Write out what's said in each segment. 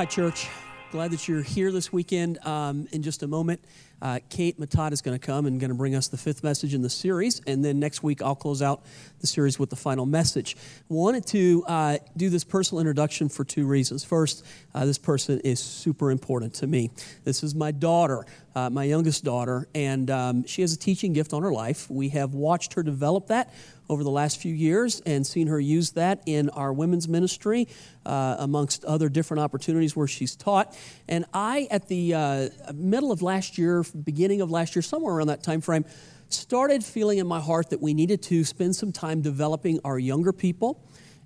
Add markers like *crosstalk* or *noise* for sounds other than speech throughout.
Hi, church. Glad that you're here this weekend. Um, in just a moment, uh, Kate Matat is going to come and going to bring us the fifth message in the series, and then next week I'll close out the series with the final message. Wanted to uh, do this personal introduction for two reasons. First, uh, this person is super important to me. This is my daughter, uh, my youngest daughter, and um, she has a teaching gift on her life. We have watched her develop that over the last few years and seen her use that in our women's ministry, uh, amongst other different opportunities where she's taught. And I, at the uh, middle of last year, beginning of last year, somewhere around that time frame, started feeling in my heart that we needed to spend some time developing our younger people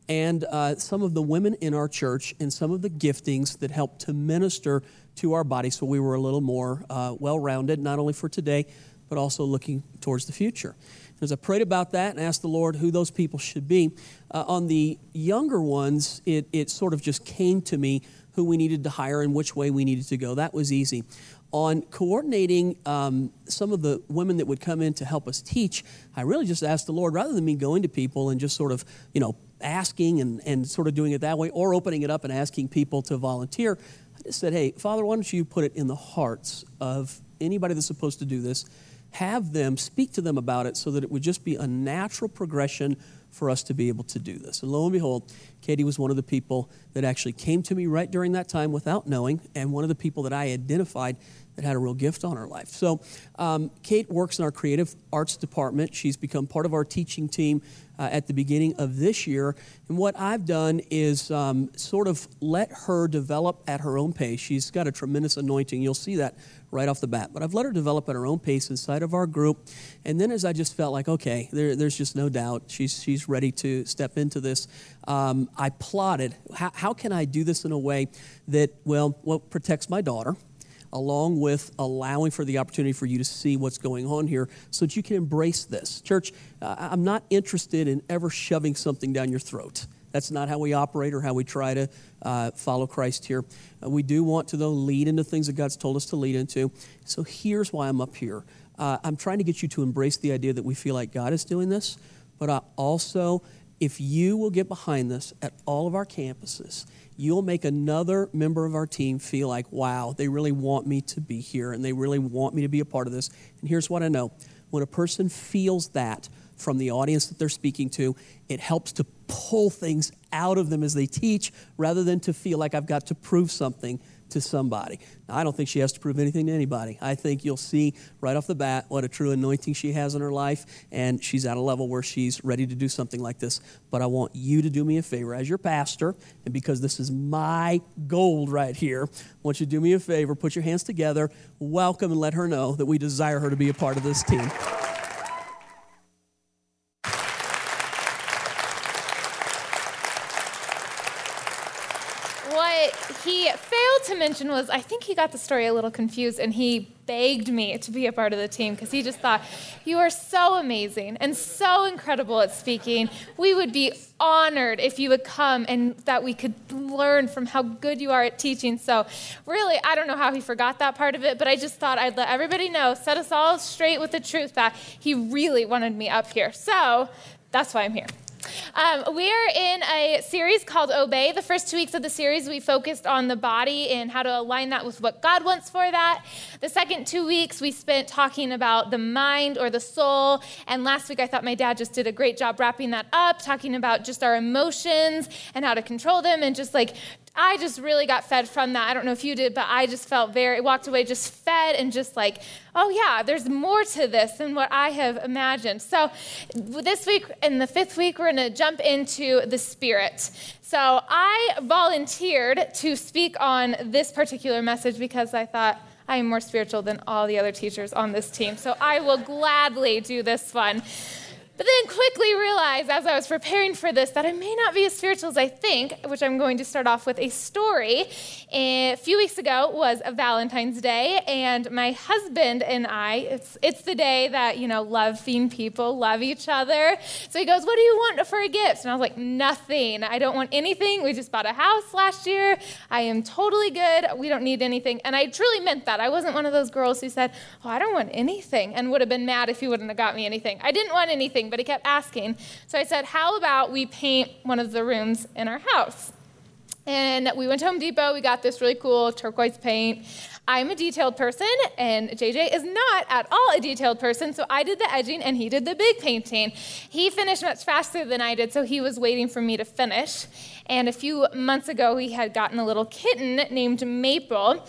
and uh, some of the women in our church and some of the giftings that help to minister to our body so we were a little more uh, well rounded, not only for today, but also looking towards the future. As I prayed about that and asked the Lord who those people should be, uh, on the younger ones, it, it sort of just came to me who we needed to hire and which way we needed to go. That was easy. On coordinating um, some of the women that would come in to help us teach, I really just asked the Lord, rather than me going to people and just sort of, you know, asking and, and sort of doing it that way or opening it up and asking people to volunteer, I just said, hey, Father, why don't you put it in the hearts of anybody that's supposed to do this have them speak to them about it so that it would just be a natural progression for us to be able to do this. And lo and behold, Katie was one of the people that actually came to me right during that time without knowing, and one of the people that I identified that had a real gift on her life. So, um, Kate works in our creative arts department. She's become part of our teaching team uh, at the beginning of this year. And what I've done is um, sort of let her develop at her own pace. She's got a tremendous anointing. You'll see that right off the bat. But I've let her develop at her own pace inside of our group. And then as I just felt like, okay, there, there's just no doubt she's, she's ready to step into this, um, I plotted how, how can I do this in a way that, well, well, protects my daughter along with allowing for the opportunity for you to see what's going on here so that you can embrace this. Church, uh, I'm not interested in ever shoving something down your throat. That's not how we operate or how we try to uh, follow Christ here. Uh, we do want to, though, lead into things that God's told us to lead into. So here's why I'm up here. Uh, I'm trying to get you to embrace the idea that we feel like God is doing this, but I also, if you will get behind this at all of our campuses, you'll make another member of our team feel like, wow, they really want me to be here and they really want me to be a part of this. And here's what I know when a person feels that from the audience that they're speaking to, it helps to pull things out of them as they teach rather than to feel like I've got to prove something to somebody. Now, I don't think she has to prove anything to anybody. I think you'll see right off the bat what a true anointing she has in her life, and she's at a level where she's ready to do something like this. But I want you to do me a favor as your pastor, and because this is my gold right here, I want you to do me a favor, put your hands together, welcome, and let her know that we desire her to be a part of this team. Mention was I think he got the story a little confused and he begged me to be a part of the team because he just thought, You are so amazing and so incredible at speaking. We would be honored if you would come and that we could learn from how good you are at teaching. So, really, I don't know how he forgot that part of it, but I just thought I'd let everybody know, set us all straight with the truth that he really wanted me up here. So, that's why I'm here. Um, we are in a series called Obey. The first two weeks of the series, we focused on the body and how to align that with what God wants for that. The second two weeks, we spent talking about the mind or the soul. And last week, I thought my dad just did a great job wrapping that up, talking about just our emotions and how to control them and just like I just really got fed from that. I don't know if you did, but I just felt very, walked away just fed and just like, oh yeah, there's more to this than what I have imagined. So this week, in the fifth week, we're going to jump into the Spirit. So I volunteered to speak on this particular message because I thought, I am more spiritual than all the other teachers on this team. So I will gladly do this one. But then quickly realized as I was preparing for this that I may not be as spiritual as I think, which I'm going to start off with a story. Eh, a few weeks ago was a Valentine's Day, and my husband and I, it's, it's the day that, you know, loving people love each other. So he goes, What do you want for a gift? And I was like, Nothing. I don't want anything. We just bought a house last year. I am totally good. We don't need anything. And I truly meant that. I wasn't one of those girls who said, Oh, I don't want anything, and would have been mad if he wouldn't have got me anything. I didn't want anything but he kept asking. So I said, How about we paint one of the rooms in our house? And we went to Home Depot. We got this really cool turquoise paint. I'm a detailed person, and JJ is not at all a detailed person. So I did the edging, and he did the big painting. He finished much faster than I did, so he was waiting for me to finish. And a few months ago, he had gotten a little kitten named Maple.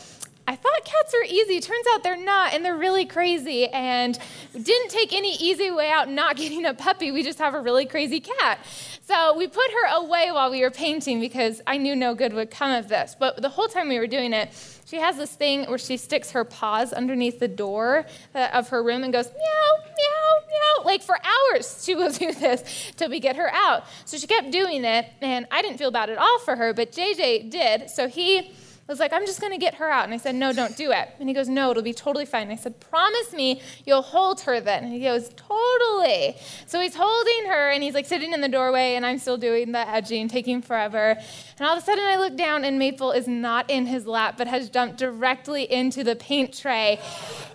I thought cats were easy. Turns out they're not, and they're really crazy. And didn't take any easy way out not *laughs* getting a puppy. We just have a really crazy cat. So we put her away while we were painting because I knew no good would come of this. But the whole time we were doing it, she has this thing where she sticks her paws underneath the door uh, of her room and goes meow, meow, meow. Like for hours, she will do this till we get her out. So she kept doing it, and I didn't feel bad at all for her, but JJ did. So he was like, I'm just going to get her out. And I said, No, don't do it. And he goes, No, it'll be totally fine. And I said, Promise me you'll hold her then. And he goes, Totally. So he's holding her and he's like sitting in the doorway, and I'm still doing the edging, taking forever. And all of a sudden I look down, and Maple is not in his lap, but has jumped directly into the paint tray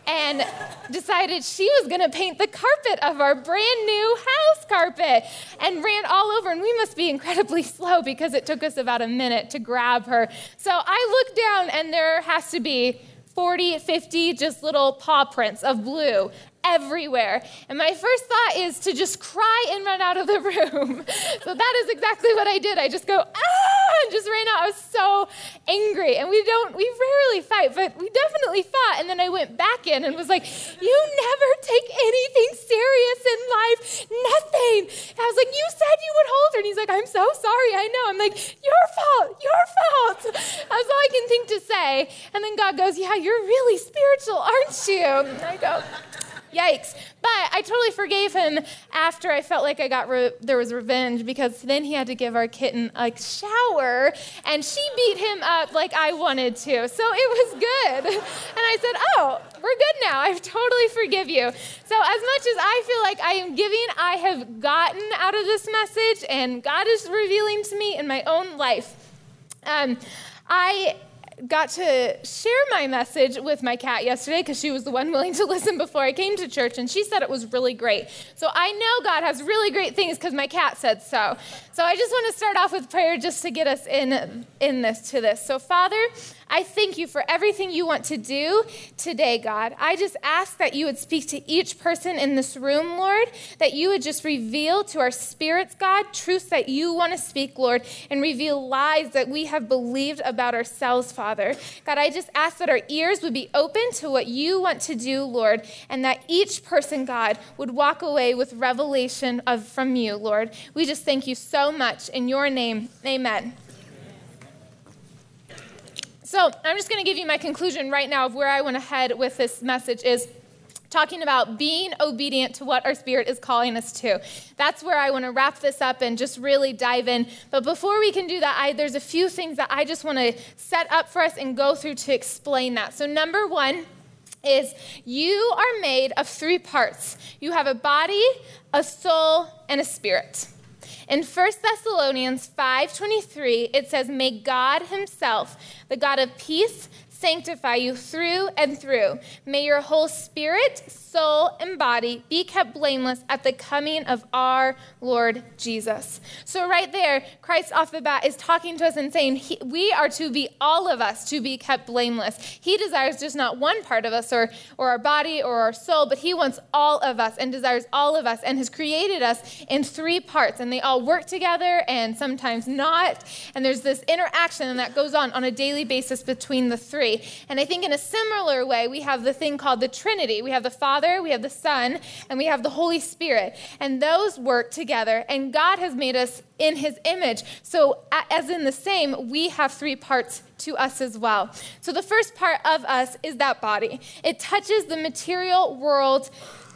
and decided she was going to paint the carpet of our brand new house carpet and ran all over. And we must be incredibly *laughs* slow because it took us about a minute to grab her. So I look down, and there has to be 40, 50 just little paw prints of blue everywhere. And my first thought is to just cry and run out of the *laughs* room. so that is exactly what I did. I just go, ah, just ran out. I was so angry. And we don't, we rarely fight, but we definitely fought. And then I went back in and was like, you never take anything serious in life. Nothing. And I was like, you said you would hold her. And he's like, I'm so sorry. I know. I'm like, your fault, your fault. That's all I can think to say. And then God goes, yeah, you're really spiritual, aren't you? And I go, Yikes. But I totally forgave him after I felt like I got re- there was revenge because then he had to give our kitten a shower and she beat him up like I wanted to. So it was good. *laughs* And I said, "Oh, we're good now. I totally forgive you." So as much as I feel like I am giving, I have gotten out of this message and God is revealing to me in my own life. Um, I got to share my message with my cat yesterday because she was the one *laughs* willing to listen before I came to church, and she said it was really great. So I know God has really great things because my cat said so. So I just want to start off with prayer just to get us in in this to this. So Father, I thank you for everything you want to do today, God. I just ask that you would speak to each person in this room, Lord, that you would just reveal to our spirits, God, truths that you want to speak, Lord, and reveal lies that we have believed about ourselves, Father. God, I just ask that our ears would be open to what you want to do, Lord, and that each person, God, would walk away with revelation of from you, Lord. We just thank you so much in your name. Amen. So I'm just going to give you my conclusion right now of where I want to head with this message is talking about being obedient to what our spirit is calling us to. That's where I want to wrap this up and just really dive in. But before we can do that, I, there's a few things that I just want to set up for us and go through to explain that. So, number one, is you are made of three parts. You have a body, a soul, and a spirit. In 1 Thessalonians 5:23, it says, "May God himself, the God of peace, sanctify you through and through. May your whole spirit, soul, and body be kept blameless at the coming of our Lord Jesus. So, right there, Christ off the bat is talking to us and saying, he, We are to be all of us to be kept blameless. He desires just not one part of us or, or our body or our soul, but He wants all of us and desires all of us and has created us in three parts. And they all work together and sometimes not. And there's this interaction that goes on on a daily basis between the three. And I think in a similar way, we have the thing called the Trinity. We have the Father Father, we have the Son, and we have the Holy Spirit. And those work together. And God has made us in his image. So, as in the same, we have three parts to us as well. So, the first part of us is that body, it touches the material world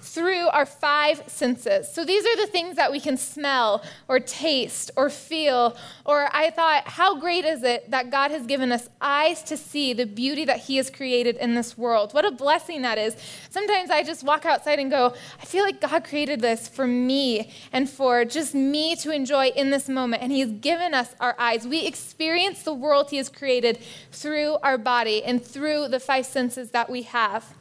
through our five senses. So these are the things that we can smell or taste or feel. Or I thought, how great is it that God has given us eyes to see the beauty that He has created in this world? What a blessing that is. Sometimes I just walk outside and go, I feel like God created this for me and for just me to enjoy in this moment. And He has given us our eyes. We experience the world He has created through our body and through the five senses that we have.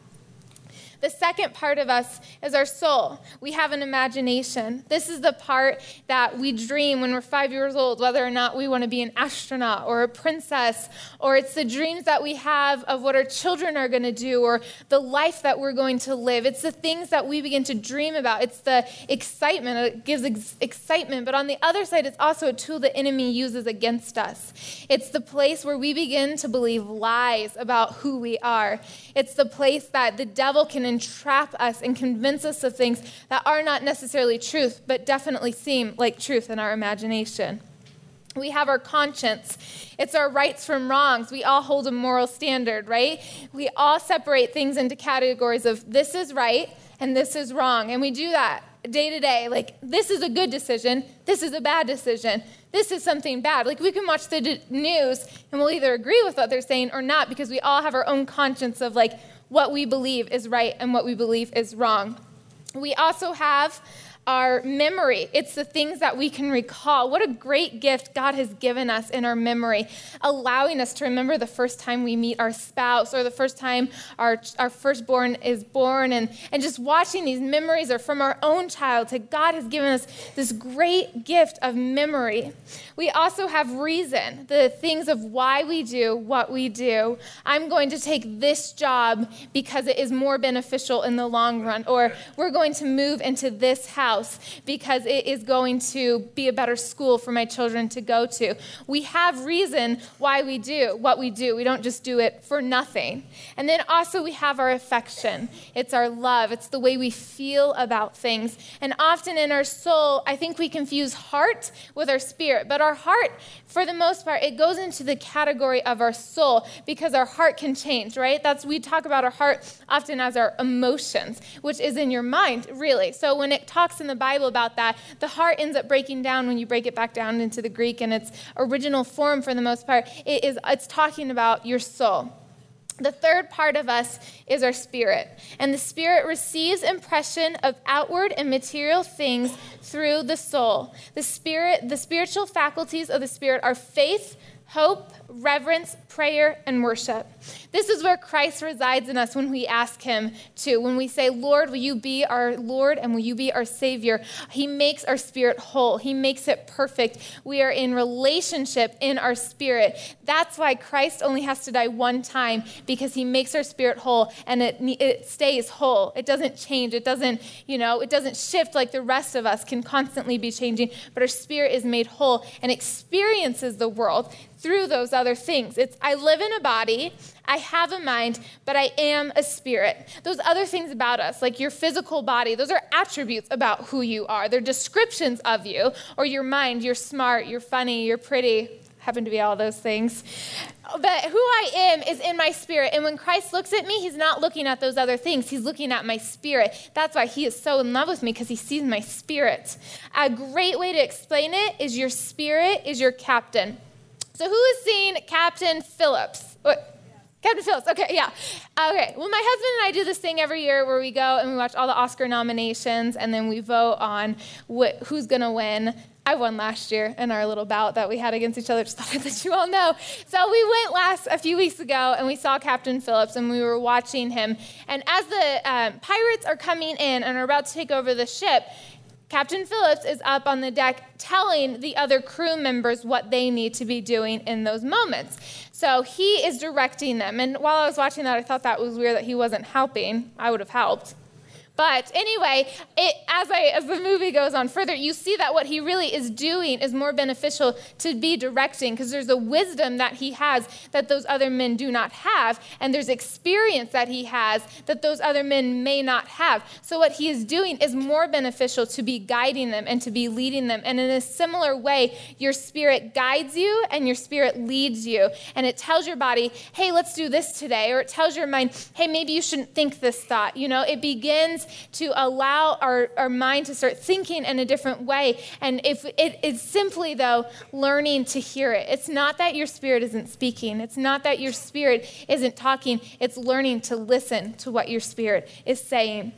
The second part of us is our soul. We have an imagination. This is the part that we dream when we're five years old, whether or not we want to be an astronaut or a princess, or it's the dreams that we have of what our children are going to do or the life that we're going to live. It's the things that we begin to dream about. It's the excitement. It gives ex- excitement. But on the other side, it's also a tool the enemy uses against us. It's the place where we begin to believe lies about who we are. It's the place that the devil can entrap us and convince us of things that are not necessarily truth, but definitely seem like truth in our imagination. We have our conscience. It's our rights from wrongs. We all hold a moral standard, right? We all separate things into categories of this is right and this is wrong. And we do that day to day. Like, this is a good decision, this is a bad decision, this is something bad. Like, we can watch the d- news and we'll either agree with what they're saying or not because we all have our own conscience of like what we believe is right and what we believe is wrong. We also have our memory. It's the things that we can recall. What a great gift God has given us in our memory, allowing us to remember the first time we meet our spouse or the first time our, our firstborn is born, and, and just watching these memories are from our own childhood. God has given us this great gift of memory. We also have reason, the things of why we do what we do. I'm going to take this job because it is more beneficial in the long run, or we're going to move into this house house because it is going to be a better school for my children to go to. We have reason why we do what we do. We don't just do it for nothing. And then also we have our affection. It's our love. It's the way we feel about things. And often in our soul, I think we confuse heart with our spirit. But our heart, for the most part, it goes into the category of our soul because our heart can change, right? That's we talk about our heart often as our emotions, which is in your mind, really. So when it talks in the Bible about that. The heart ends up breaking down when you break it back down into the Greek in its original form for the most part. It is, it's talking about your soul. The third part of us is our spirit. And the spirit receives impression of outward and material things through the soul. The spirit, the spiritual faculties of the spirit are faith, hope, reverence, prayer, and worship. This is where Christ resides in us when we ask Him to. When we say, Lord, will you be our Lord and will you be our Savior? He makes our spirit whole, He makes it perfect. We are in relationship in our spirit. That's why Christ only has to die one time because He makes our spirit whole and it, it stays whole. It doesn't change. It doesn't, you know, it doesn't shift like the rest of us can constantly be changing, but our spirit is made whole and experiences the world through those other things. It's I live in a body, I have a mind, but I am a spirit. Those other things about us, like your physical body, those are attributes about who you are. They're descriptions of you, or your mind, you're smart, you're funny, you're pretty. Happen to be all those things. But who I am is in my spirit. And when Christ looks at me, he's not looking at those other things. He's looking at my spirit. That's why he is so in love with me because he sees my spirit. A great way to explain it is your spirit is your captain. So who has seen Captain Phillips? What? Captain Phillips. Okay, yeah. Okay. Well, my husband and I do this thing every year where we go and we watch all the Oscar nominations and then we vote on wh- who's to win. I won last year in our little bout that we had against each other. *laughs* Just thought I'd let you all know. So we went last a few weeks ago and we saw Captain Phillips and we were watching him. And as the um, pirates are coming in and are about to take over the ship, Captain Phillips is up on the deck telling the other crew members what they need to be doing in those moments. So he is directing them. And while I was watching that, I thought that was weird that he wasn't helping. I would have helped. But anyway, it, as, I, as the movie goes on further, you see that what he really is doing is more beneficial to be directing because there's a wisdom that he has that those other men do not have, and there's experience that he has that those other men may not have. So, what he is doing is more beneficial to be guiding them and to be leading them. And in a similar way, your spirit guides you and your spirit leads you. And it tells your body, hey, let's do this today. Or it tells your mind, hey, maybe you shouldn't think this thought. You know, it begins to allow our, our mind to start thinking in a different way. And if it is simply, though, learning to hear it. It's not that your spirit isn't speaking, it's not that your spirit isn't talking, it's learning to listen to what your spirit is saying.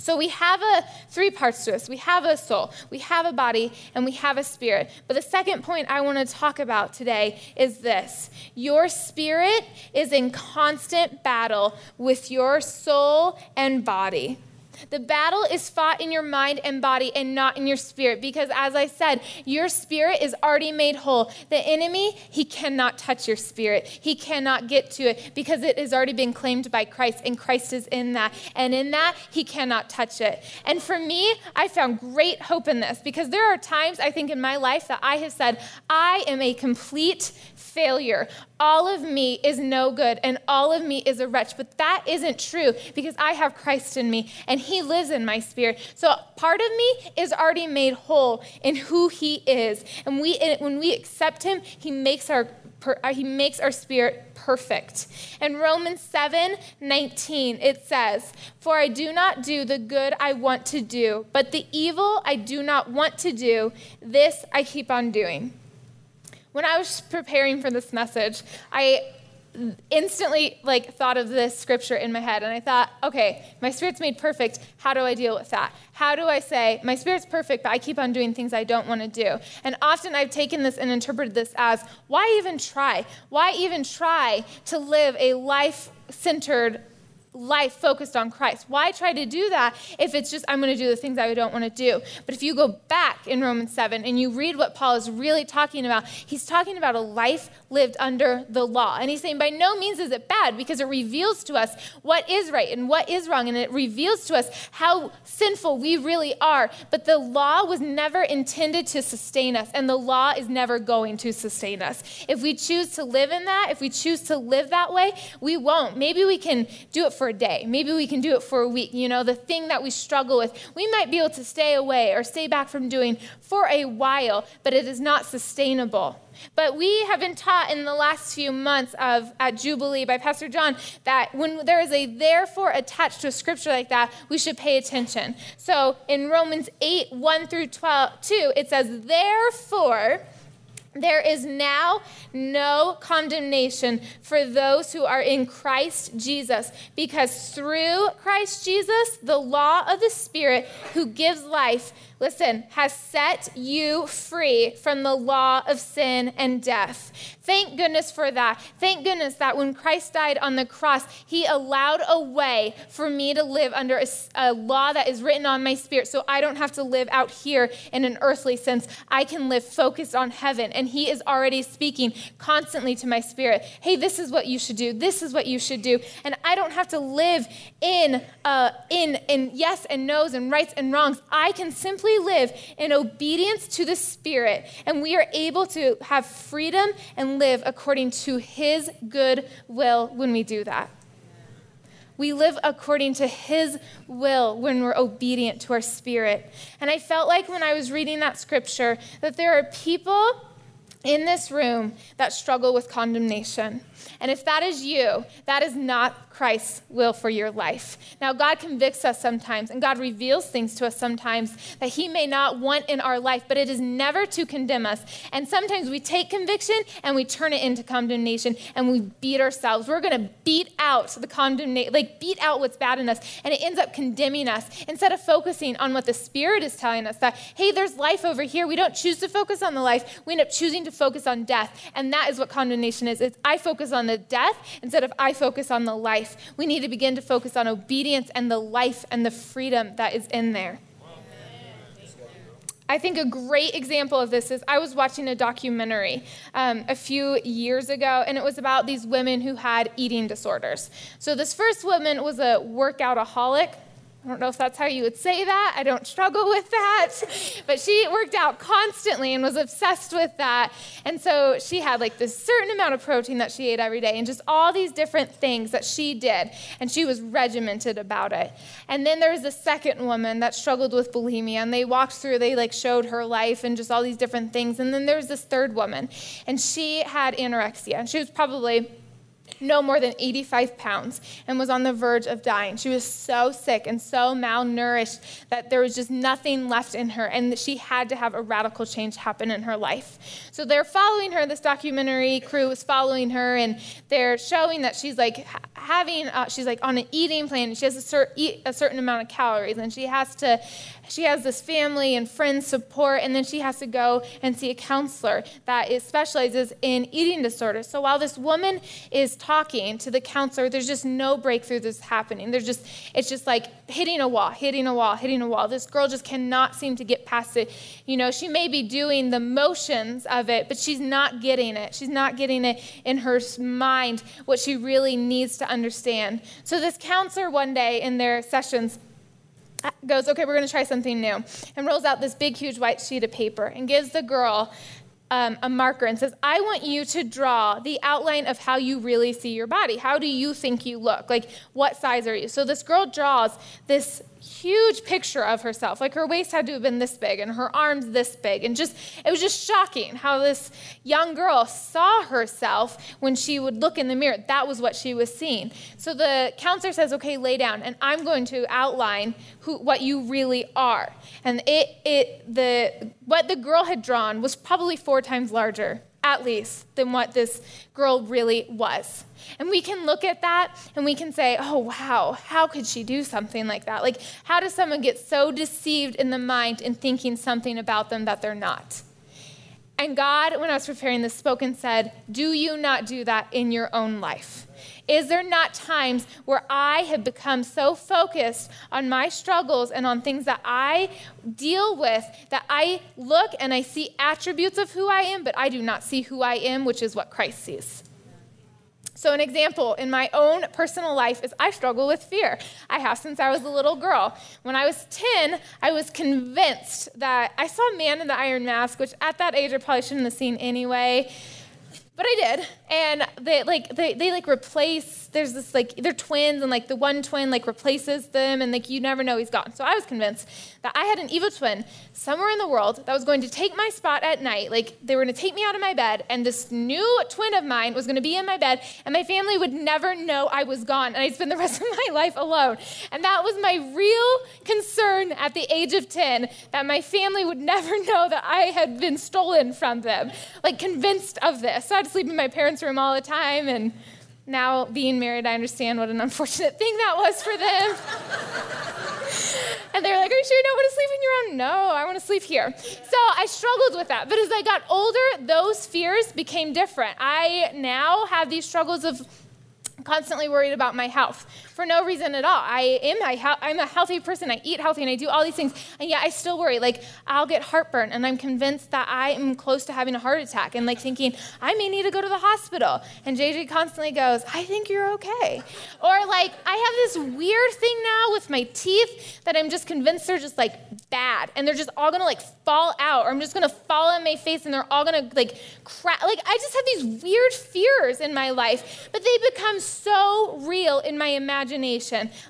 So we have a three parts to us. We have a soul, we have a body, and we have a spirit. But the second point I want to talk about today is this. Your spirit is in constant battle with your soul and body. The battle is fought in your mind and body and not in your spirit because, as I said, your spirit is already made whole. The enemy, he cannot touch your spirit. He cannot get to it because it has already been claimed by Christ and Christ is in that. And in that, he cannot touch it. And for me, I found great hope in this because there are times I think in my life that I have said, I am a complete failure. All of me is no good and all of me is a wretch. But that isn't true because I have Christ in me and He lives in my spirit. So part of me is already made whole in who He is. And we, when we accept Him, He makes our uh, he makes our spirit perfect. In Romans 7 19, it says, For I do not do the good I want to do, but the evil I do not want to do, this I keep on doing. When I was preparing for this message, I instantly like thought of this scripture in my head and i thought okay my spirit's made perfect. How do i deal with that? How do i say my spirit's perfect but i keep on doing things i don't want to do? And often i've taken this and interpreted this as why even try? Why even try to live a life centered life focused on Christ. Why try to do that if it's just, I'm going to do the things I don't want to do? But if you go back in Romans 7 and you read what Paul is really talking about, he's talking about a life lived under the law. And he's saying, by no means is it bad because it reveals to us what is right and what is wrong. And it reveals to us how sinful we really are. But the law was never intended to sustain us, and the law is never going to sustain us. If we choose to live in that, if we choose to live that way, we won't. Maybe we can do it for a day. Maybe we can do it for a week. You know, the thing that we struggle with, we might be able to stay away or stay back from doing for a while, but it is not sustainable. But we have been taught in the last few months of at Jubilee by Pastor John that when there is a therefore attached to a scripture like that, we should pay attention. So in Romans 8, 1 through 12, 2, it says, Therefore, there is now no condemnation for those who are in Christ Jesus, because through Christ Jesus, the law of the Spirit who gives life listen, has set you free from the law of sin and death. Thank goodness for that. Thank goodness that when Christ died on the cross, he allowed a way for me to live under a, a law that is written on my spirit so I don't have to live out here in an earthly sense. I can live focused on heaven. And he is already speaking constantly to my spirit hey, this is what you should do. This is what you should do. And I don't have to live in, uh, in, in yes and no's and rights and wrongs. I can simply live in obedience to the Spirit, and we are able to have freedom and live according to His good will when we do that. We live according to His will when we're obedient to our spirit. And I felt like when I was reading that scripture that there are people in this room that struggle with condemnation. And if that is you, that is not Christ's will for your life. Now, God convicts us sometimes, and God reveals things to us sometimes that He may not want in our life, but it is never to condemn us. And sometimes we take conviction and we turn it into condemnation and we beat ourselves. We're going to beat out the condemnation, like beat out what's bad in us, and it ends up condemning us instead of focusing on what the Spirit is telling us that, hey, there's life over here. We don't choose to focus on the life, we end up choosing to focus on death. And that is what condemnation is. It's I focus on the death instead of I focus on the life. We need to begin to focus on obedience and the life and the freedom that is in there. I think a great example of this is I was watching a documentary um, a few years ago, and it was about these women who had eating disorders. So, this first woman was a workoutaholic. I don't know if that's how you would say that. I don't struggle with that. But she worked out constantly and was obsessed with that. And so she had like this certain amount of protein that she ate every day and just all these different things that she did. And she was regimented about it. And then there was a second woman that struggled with bulimia. And they walked through, they like showed her life and just all these different things. And then there was this third woman. And she had anorexia. And she was probably no more than 85 pounds and was on the verge of dying. She was so sick and so malnourished that there was just nothing left in her, and she had to have a radical change happen in her life. So they're following her. This documentary crew is following her, and they're showing that she's like having, uh, she's like on an eating plan. She has to cer- a certain amount of calories, and she has to she has this family and friends support, and then she has to go and see a counselor that is, specializes in eating disorders. So while this woman is talking to the counselor, there's just no breakthrough that's happening. There's just, it's just like hitting a wall, hitting a wall, hitting a wall. This girl just cannot seem to get past it. You know, she may be doing the motions of it, but she's not getting it. She's not getting it in her mind, what she really needs to understand. So this counselor one day in their sessions, goes, okay, we're going to try something new, and rolls out this big, huge white sheet of paper and gives the girl um, a marker and says, I want you to draw the outline of how you really see your body. How do you think you look? Like, what size are you? So this girl draws this huge picture of herself. Like her waist had to have been this big and her arms this big. And just, it was just shocking how this young girl saw herself when she would look in the mirror. That was what she was seeing. So the counselor says, okay, lay down. And I'm going to outline who, what you really are. And it, it, the, what the girl had drawn was probably four times larger at least, than what this girl really was. And we can look at that and we can say, oh, wow, how could she do something like that? Like, how does someone get so deceived in the mind in thinking something about them that they're not? And God, when I was preparing this, spoke and said, Do you not do that in your own life? Is there not times where I have become so focused on my struggles and on things that I deal with that I look and I see attributes of who I am, but I do not see who I am, which is what Christ sees? So, an example in my own personal life is I struggle with fear. I have since I was a little girl. When I was 10, I was convinced that I saw a Man in the Iron Mask, which at that age I probably shouldn't have seen anyway. But I did, and they like they, they like replace. There's this like they're twins, and like the one twin like replaces them, and like you never know he's gone. So I was convinced that I had an evil twin somewhere in the world that was going to take my spot at night. Like they were going to take me out of my bed, and this new twin of mine was going to be in my bed, and my family would never know I was gone, and I'd spend the rest of my *laughs* life alone. And that was my real concern at the age of 10 that my family would never *laughs* know that I had been stolen from them. Like convinced of this. So I'd sleep in my parents' room all the time, and now being married, I understand what an unfortunate thing that was for them. and they were like, Are you sure you don't want to sleep in your own? No, I want to sleep here. So I struggled with that. But as I got older, those fears became different. I now have these struggles of constantly worried about my health for no reason at all. I am a, I'm a healthy person. I eat healthy and I do all these things. And yet I still worry. Like, I'll get heartburn and I'm convinced that I am close to having a heart attack and like thinking, I may need to go to the hospital. And JJ constantly goes, I think you're okay. Or like, I have this weird thing now with my teeth that I'm just convinced they're just like bad and they're just all gonna like fall out or I'm just gonna fall on my face and they're all gonna like crack. Like, I just have these weird fears in my life, but they become so real in my imagination.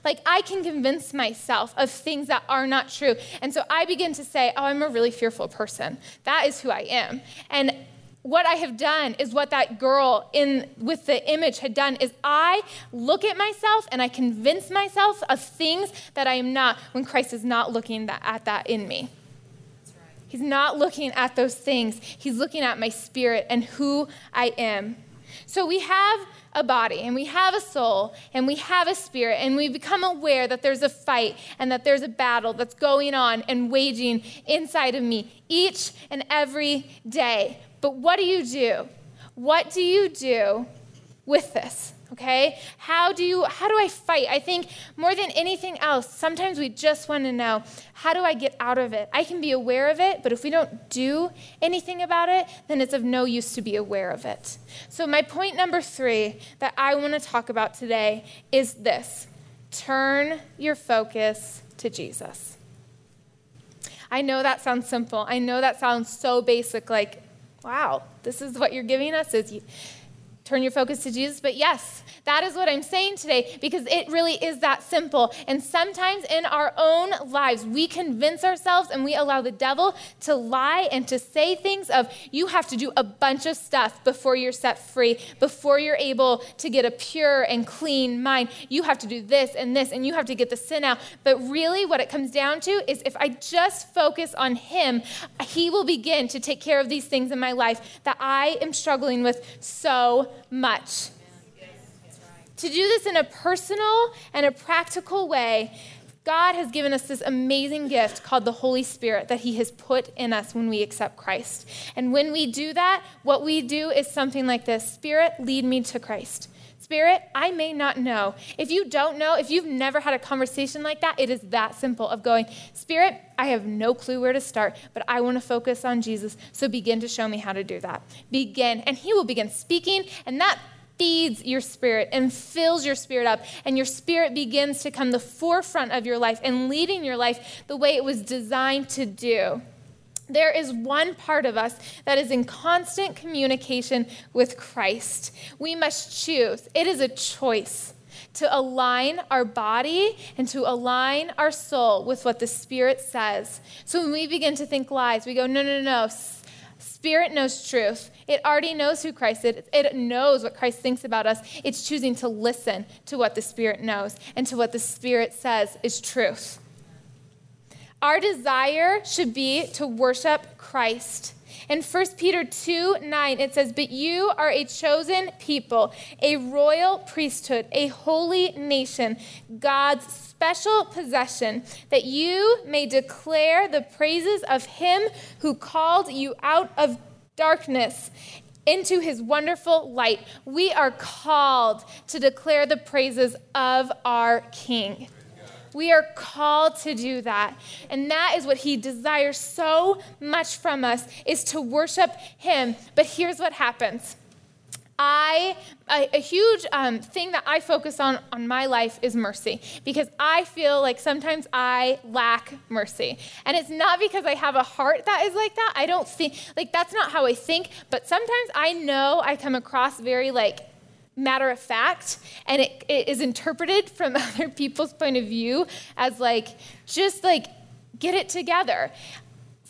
Like I can convince myself of things that are not true. And so I begin to say, oh, I'm a really fearful person. That is who I am. And what I have done is what that girl in with the image had done is I look at myself and I convince myself of things that I am not when Christ is not looking that, at that in me. He's not looking at those things. He's looking at my spirit and who I am. So we have a body and we have a soul and we have a spirit and we become aware that there's a fight and that there's a battle that's going on and waging inside of me each and every day. But what do you do? What do you do with this? Okay? How do you how do i fight? I think more than anything else sometimes we just want to know how do i get out of it? I can be aware of it but if we don't do anything about it then it's of no use to be aware of it. So my point number three that i want to talk about today is this. Turn your focus to jesus. I know that sounds simple. I know that sounds so basic like wow this is what you're giving us is turn your focus to Jesus. But yes, that is what I'm saying today because it really is that simple. And sometimes in our own lives, we convince ourselves and we allow the devil to lie and to say things of you have to do a bunch of stuff before you're set free, before you're able to get a pure and clean mind. You have to do this and this and you have to get the sin out. But really, what it comes down to is if I just focus on Him, He will begin to take care of these things in my life that I am struggling with so much. To do this in a personal and a practical way, God has given us this amazing gift called the Holy Spirit that He has put in us when we accept Christ. And when we do that, what we do is something like this Spirit, lead me to Christ. Spirit, I may not know. If you don't know, if you've never had a conversation like that, it is that simple of going, Spirit, I have no clue where to start, but I want to focus on Jesus. So begin to show me how to do that. Begin. And He will begin speaking, and that feeds your spirit and fills your spirit up, and your spirit begins to come the forefront of your life and leading your life the way it was designed to do. There is one part of us that is in constant communication with Christ. We must choose. It is a choice to align our body and to align our soul with what the Spirit says. So when we begin to think lies, we go, no, no, no, Spirit knows truth. It already knows who Christ is. It knows what Christ thinks about us. It's choosing to listen to what the Spirit knows and to what the Spirit says is truth. Our desire should be to worship Christ. In 1 Peter 2 9, it says, But you are a chosen people, a royal priesthood, a holy nation, God's special possession, that you may declare the praises of him who called you out of darkness into his wonderful light. We are called to declare the praises of our King. We are called to do that. And that is what he desires so much from us is to worship him. But here's what happens. I, a, a huge um, thing that I focus on on my life is mercy because I feel like sometimes I lack mercy. And it's not because I have a heart that is like that. I don't think, like, that's not how I think, but sometimes I know I come across very, like, matter of fact and it, it is interpreted *laughs* from other people's point of view as like just like get it together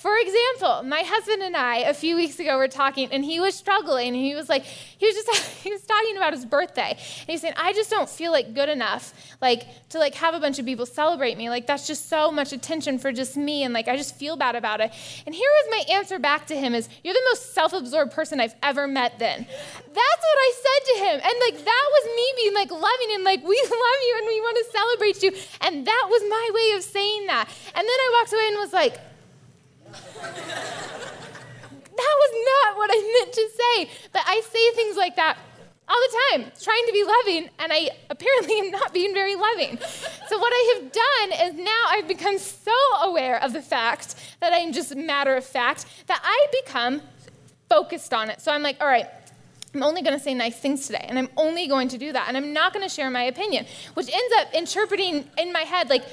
for example, my husband and I a few weeks ago were talking, and he was struggling. He was like, he was just *laughs* he was talking about his birthday, and he's saying, I just don't feel like good enough, like to like have a bunch of people celebrate me. Like that's just so much attention for just me, and like I just feel bad about it. And here was my answer back to him: is you're the most self-absorbed person I've ever met. Then that's what I said to him, and like that was me being like loving and like *laughs* we love you and we want to celebrate you, and that was my way of saying that. And then I walked away and was like that was not what I meant to say. But I say things like that all the time, trying to be loving, and I apparently am not being very loving. So, what I have done is now I've become so aware of the fact that I'm just matter of fact that I become focused on it. So, I'm like, all right, I'm only going to say nice things today, and I'm only going to do that, and I'm not going to share my opinion, which ends up interpreting in my head like,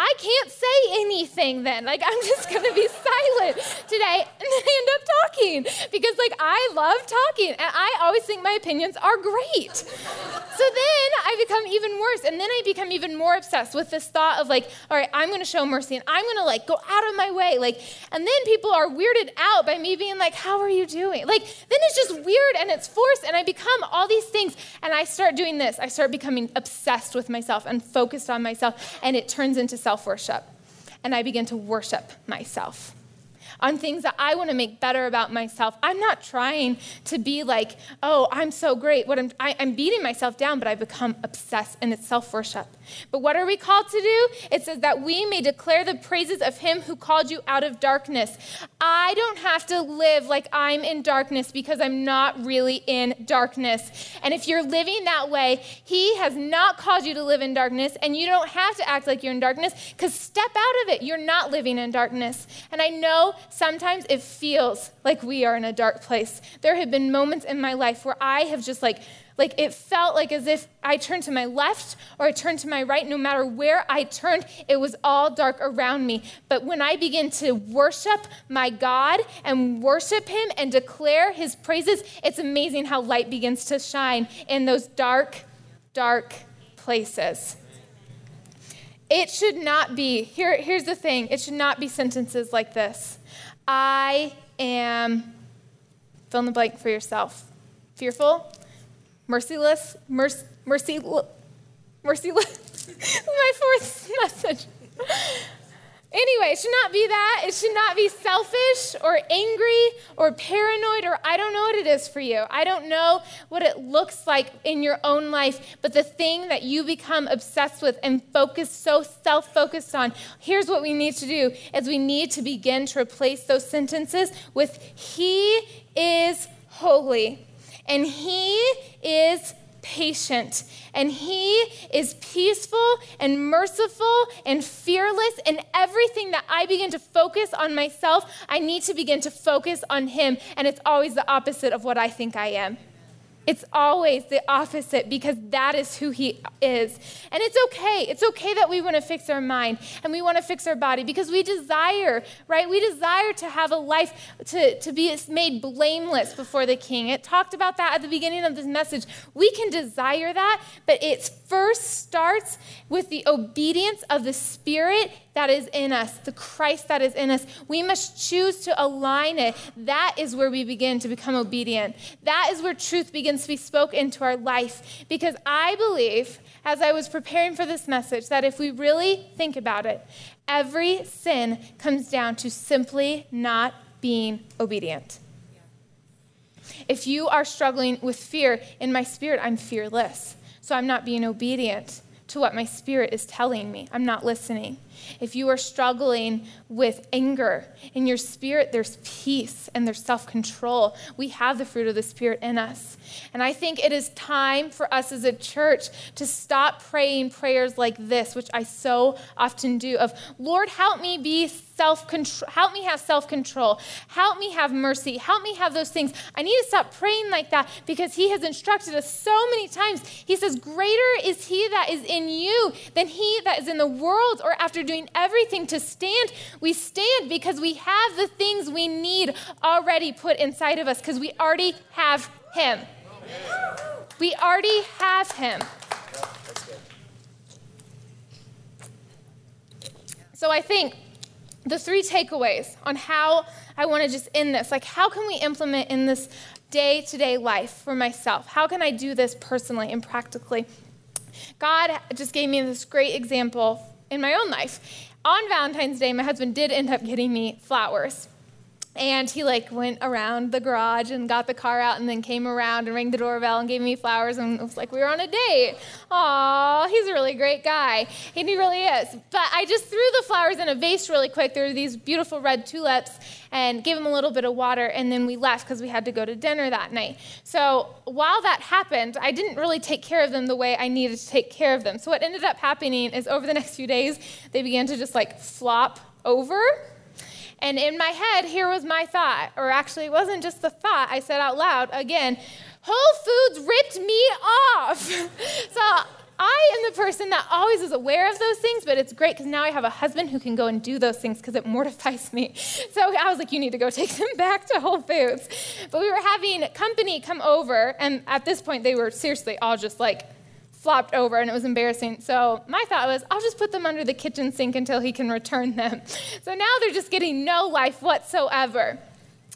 I can't say anything then. Like, I'm just to be silent today. And I end up talking because, like, I love talking and I always think my opinions are great. So then I become even worse. And then I become even more obsessed with this thought of, like, all right, I'm to show mercy and I'm to, like, go out of my way. Like, and then people are weirded out by me being like, how are you doing? Like, then it's just weird and it's forced and I become all these things. And I start doing this. I start becoming obsessed with myself and focused on myself. And it turns into self self worship. And I begin to worship myself on things that I want to make better about myself. I'm not trying to be like, oh, I'm so great. What I'm, I, am i am beating myself down, but I become obsessed and it's self worship. But what are we called to do? It says that we may declare the praises of him who called you out of darkness. I don't have to live like I'm in darkness because I'm not really in darkness. And if you're living that way, he has not called you to live in darkness, and you don't have to act like you're in darkness because step out of it. You're not living in darkness. And I know sometimes it feels like we are in a dark place. There have been moments in my life where I have just like Like it felt like as if I turned to my left or I turned to my right, no matter where I turned, it was all dark around me. But when I begin to worship my God and worship Him and declare His praises, it's amazing how light begins to shine in those dark, dark places. It should not be, here, here's the thing, it should not be sentences like this I am, fill in the blank for yourself, fearful, merciless, merc- mercy, merciless. *laughs* my fourth *laughs* message. Anyway, it should not be that. It should not be selfish or angry or paranoid or I don't know what it is for you. I don't know what it looks like in your own life, but the thing that you become obsessed with and focus so self-focused on, here's what we need to do is we need to begin to replace those sentences with he is holy and he is patient and he is peaceful and merciful and fearless and everything that I begin to focus on myself I need to begin to focus on him and it's always the opposite of what I think I am it's always the opposite because that is who he is. And it's okay. It's okay that we want to fix our mind and we want to fix our body because we desire, right? We desire to have a life to, to be made blameless before the king. It talked about that at the beginning of this message. We can desire that, but it first starts with the obedience of the Spirit that is in us, the Christ that is in us. We must choose to align it. That is where we begin to become obedient. That is where truth begins to be spoke into our life. Because I believe, as I was preparing for this message, that if we really think about it, every sin comes down to simply not being obedient. If you are struggling with fear, in my spirit, I'm fearless. So I'm not being obedient to what my spirit is telling me. I'm not listening. If you are struggling with anger in your spirit, there's peace and there's self control. We have the fruit of the Spirit in us. And I think it is time for us as a church to stop praying prayers like this, which I so often do of, Lord, help me be self control, help me have self control, help me have mercy, help me have those things. I need to stop praying like that because He has instructed us so many times. He says, Greater is He that is in you than He that is in the world, or after doing everything to stand, we stand because we have the things we need already put inside of us because we already have Him. We already have Him. So I think the three takeaways on how I want to just end this like, how can we implement in this day to day life for myself? How can I do this personally and practically? God just gave me this great example in my own life. On Valentine's Day, my husband did end up getting me flowers. And he like went around the garage and got the car out and then came around and rang the doorbell and gave me flowers and it was like we were on a date. Aw, he's a really great guy. And he really is. But I just threw the flowers in a vase really quick. There were these beautiful red tulips and gave him a little bit of water and then we left because we had to go to dinner that night. So while that happened, I didn't really take care of them the way I needed to take care of them. So what ended up happening is over the next few days, they began to just like flop over and in my head, here was my thought, or actually, it wasn't just the thought, I said out loud again Whole Foods ripped me off. *laughs* so I am the person that always is aware of those things, but it's great because now I have a husband who can go and do those things because it mortifies me. *laughs* So I was like, you need to go take them back to Whole Foods. But we were having company come over, and at this point, they were seriously all just like, flopped over and it was embarrassing. So my thought was, I'll just put them under the kitchen sink until he can return them. *laughs* So now they're just getting no life whatsoever.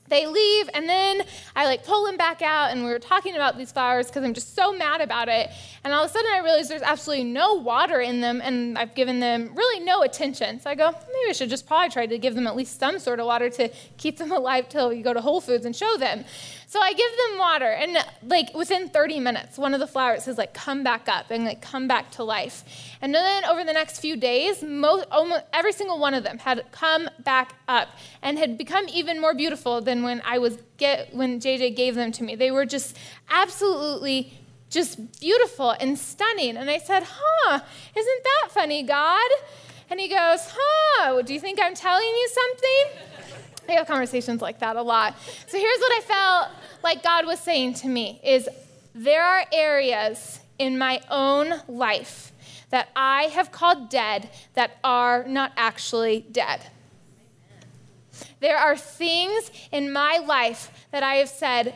They leave, and then I like pull them back out, and we were talking about these flowers because I'm just so mad about it. And all of a sudden, I realize there's absolutely no water in them, and I've given them really no attention. So I go, maybe I should just probably try to give them at least some sort of water to keep them *laughs* alive till you go to Whole Foods and show them. So I give them water, and like within 30 minutes, one of the flowers has like come back up and like come back to life. And then over the next few days, most, almost every single one of them had come back up and had become even more beautiful than when I was get when JJ gave them to me. They were just absolutely just beautiful and stunning. And I said, "Huh? Isn't that funny, God?" And he goes, "Huh? Do you think I'm telling you something?" I have conversations like that a lot. So here's what I felt like God was saying to me is there are areas in my own life that I have called dead that are not actually dead. There are things in my life that I have said,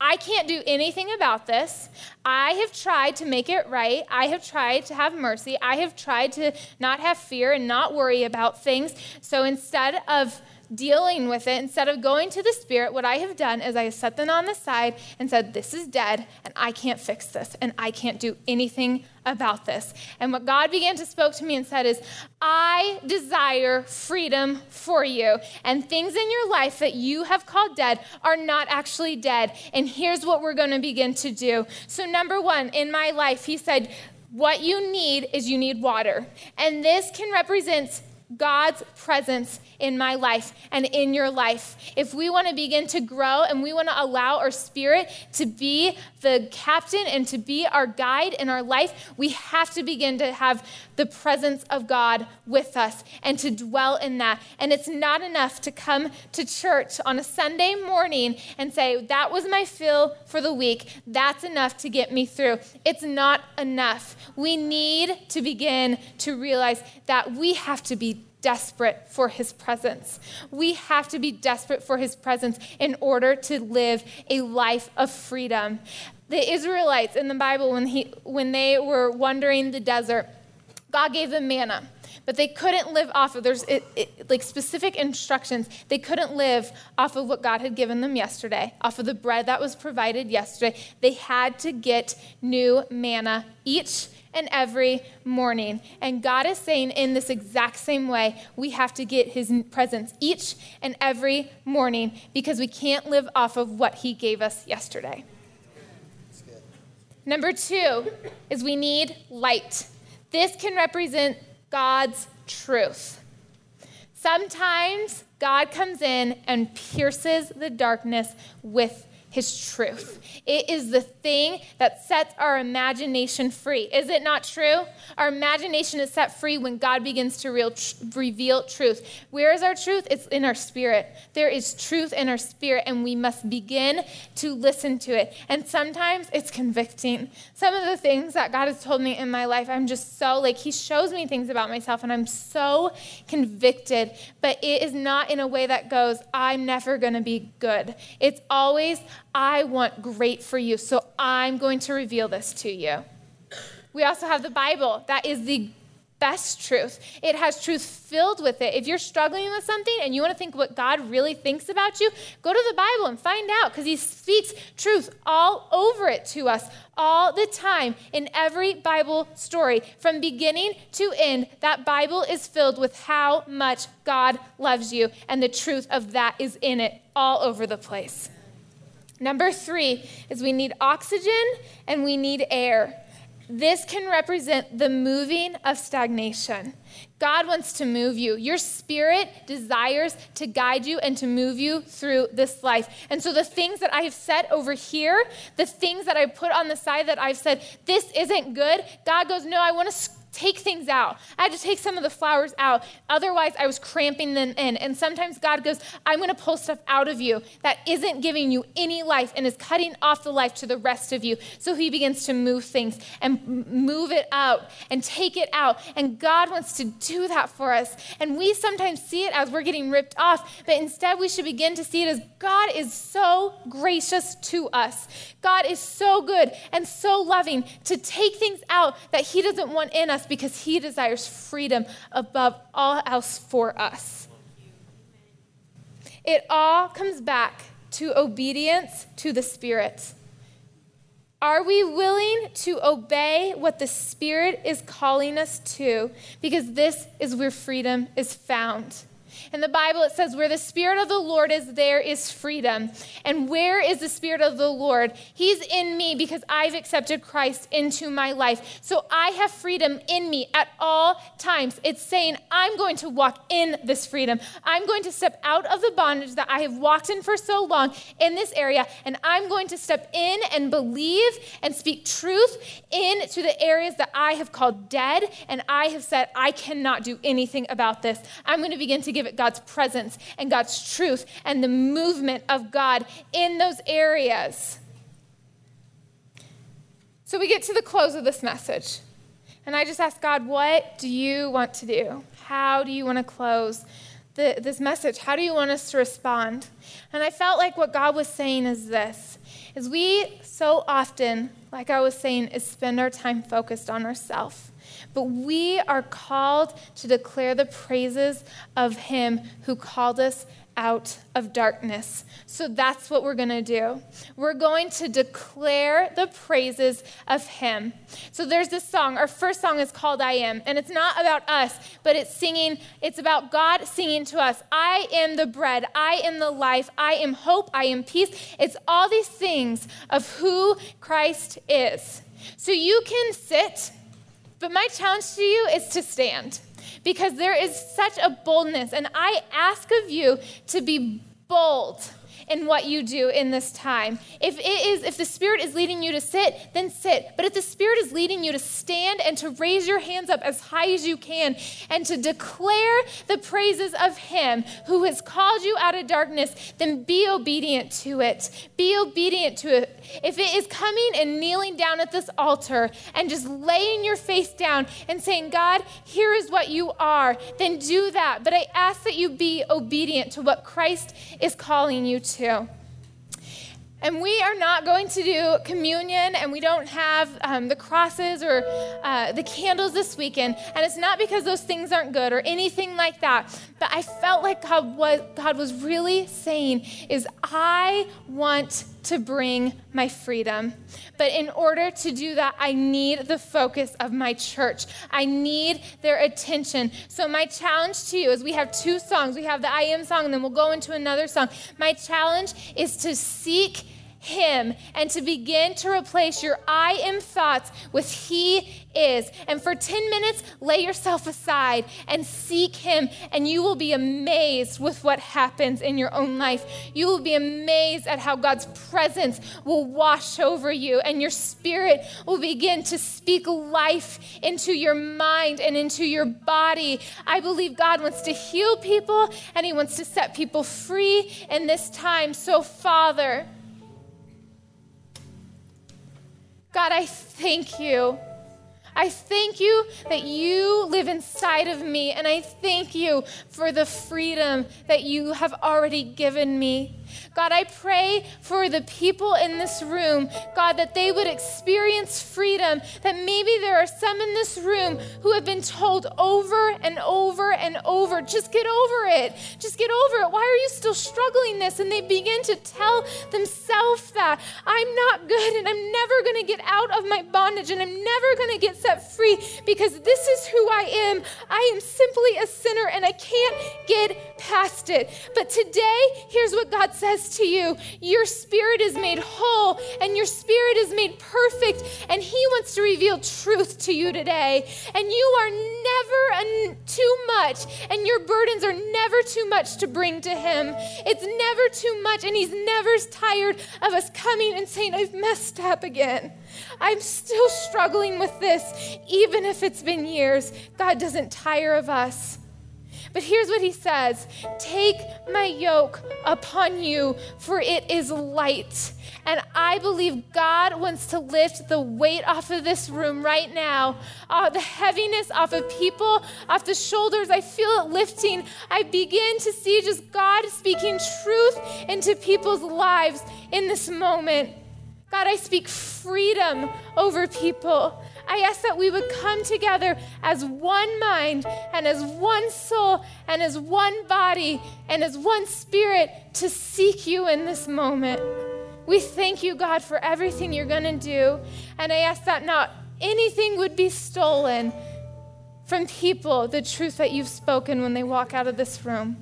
I can't do anything about this. I have tried to make it right. I have tried to have mercy. I have tried to not have fear and not worry about things. So instead of dealing with it, instead of going to the Spirit, what I have done is I have set them on the side and said, This is dead, and I can't fix this, and I can't do anything about this. And what God began to spoke to me and said is, I desire freedom for you. And things in your life that you have called dead are not actually dead. And here's what we're going to begin to do. So, number one, in my life, he said, what you need is you need water. And this can represent God's presence in my life and in your life. If we want to begin to grow and we want to allow our spirit to be the captain and to be our guide in our life, we have to begin to have the presence of God with us and to dwell in that. And it's not enough to come to church on a Sunday morning and say, That was my fill for the week. That's enough to get me through. It's not enough. We need to begin to realize that we have to be desperate for his presence. We have to be desperate for his presence in order to live a life of freedom. The Israelites in the Bible, when, he, when they were wandering the desert, God gave them manna but they couldn't live off of there's it, it, like specific instructions they couldn't live off of what god had given them yesterday off of the bread that was provided yesterday they had to get new manna each and every morning. And God is saying, in this exact same way, we have to get His presence each and every morning because we can't live off of what He gave us yesterday. Number two is we need light. This can represent God's truth. Sometimes God comes in and pierces the darkness with his truth. It is the thing that sets our imagination free. Is it not true? Our imagination is set free when God begins to real, reveal truth. Where is our truth? It's in our spirit. There is truth in our spirit, and we must begin to listen to it. And sometimes it's convicting. Some of the things that God has told me in my life, I'm just so like, He shows me things about myself, and I'm so convicted. But it is not in a way that goes, I'm never going to be good. It's always, I want great for you, so I'm going to reveal this to you. We also have the Bible. That is the best truth. It has truth filled with it. If you're struggling with something and you want to think what God really thinks about you, go to the Bible and find out because He speaks truth all over it to us all the time in every Bible story. From beginning to end, that Bible is filled with how much God loves you, and the truth of that is in it all over the place. Number three is we need oxygen and we need air. This can represent the moving of stagnation. God wants to move you. Your spirit desires to guide you and to move you through this life. And so, the things that I have set over here, the things that I put on the side that I've said, this isn't good, God goes, No, I want to take things out. I had to take some of the flowers out. Otherwise, I was cramping them in. And sometimes God goes, I'm going to pull stuff out of you that isn't giving you any life and is cutting off the life to the rest of you. So he begins to move things and move it out and take it out. And God wants to do that for us. And we sometimes see it as we're getting ripped off, but instead we should begin to see it as God is so gracious to us. God is so good and so loving to take things out that he doesn't want in us us because He desires freedom above all else for us. It all comes back to obedience to the Spirit. Are we willing to obey what the Spirit is calling us to? Because this is where freedom is found. In the Bible, it says, Where the Spirit of the Lord is, there is freedom. And where is the Spirit of the Lord? He's in me because I've accepted Christ into my life. So I have freedom in me at all times. It's saying, I'm going to walk in this freedom. I'm going to step out of the bondage that I have walked in for so long in this area, and I'm going to step in and believe and speak truth into the areas that I have called dead, and I have said, I cannot do anything about this. I'm going to begin to give it God's presence and God's truth and the movement of God in those areas. So we get to the close of this message. And I just ask God, what do you want to do? How do you want to close the, this message? How do you want us to respond? And I felt like what God was saying is this is we so often, like I was saying, is spend our time focused on ourselves. But we are called to declare the praises of him who called us out of darkness. So that's what we're going to do. We're going to declare the praises of Him. So there's this song. Our first song is called I Am, and it's not about us, but it's singing, it's about God singing to us I am the bread, I am the life, I am hope, I am peace. It's all these things of who Christ is. So you can sit, but my challenge to you is to stand because there is such a boldness. And I ask of you to be bold in what you do in this time. If it is if the spirit is leading you to sit, then sit. But if the spirit is leading you to stand and to raise your hands up as high as you can and to declare the praises of him who has called you out of darkness, then be obedient to it. Be obedient to it. If it is coming and kneeling down at this altar and just laying your face down and saying, "God, here is what you are," then do that. But I ask that you be obedient to what Christ is calling you to And we are not going to do communion, and we don't have um, the crosses or uh, the candles this weekend. And it's not because those things aren't good or anything like that. But I felt like God was, God was really saying, is I want to bring my freedom. But in order to do that, I need the focus of my church. I need their attention. So, my challenge to you is we have two songs. We have the I Am song, and then we'll go into another song. My challenge is to seek him and to begin to replace your I am thoughts with He is. And for 10 minutes, lay yourself aside and seek Him, and you will be amazed with what happens in your own life. You will be amazed at how God's presence will wash over you, and your spirit will begin to speak life into your mind and into your body. I believe God wants to heal people and He wants to set people free in this time. So, Father, God, I thank you. I thank you that you live inside of me, and I thank you for the freedom that you have already given me. God, I pray for the people in this room, God, that they would experience freedom. That maybe there are some in this room who have been told over and over and over, just get over it. Just get over it. Why are you still struggling this? And they begin to tell themselves that I'm not good and I'm never going to get out of my bondage and I'm never going to get set free because this is who I am. I am simply a sinner and I can't get past it. But today, here's what God says to you Your spirit is made whole and your spirit is made perfect, and He wants to reveal truth to you today. And you are never too much, and your burdens are never too much to bring to Him. It's never too much, and He's never tired of us coming and saying, I've messed up again. I'm still struggling with this, even if it's been years. God doesn't tire of us. But here's what he says Take my yoke upon you, for it is light. And I believe God wants to lift the weight off of this room right now, uh, the heaviness off of people, off the shoulders. I feel it lifting. I begin to see just God speaking truth into people's lives in this moment. God, I speak freedom over people. I ask that we would come together as one mind and as one soul and as one body and as one spirit to seek you in this moment. We thank you, God, for everything you're going to do. And I ask that not anything would be stolen from people, the truth that you've spoken when they walk out of this room.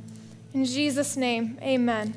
In Jesus' name, amen.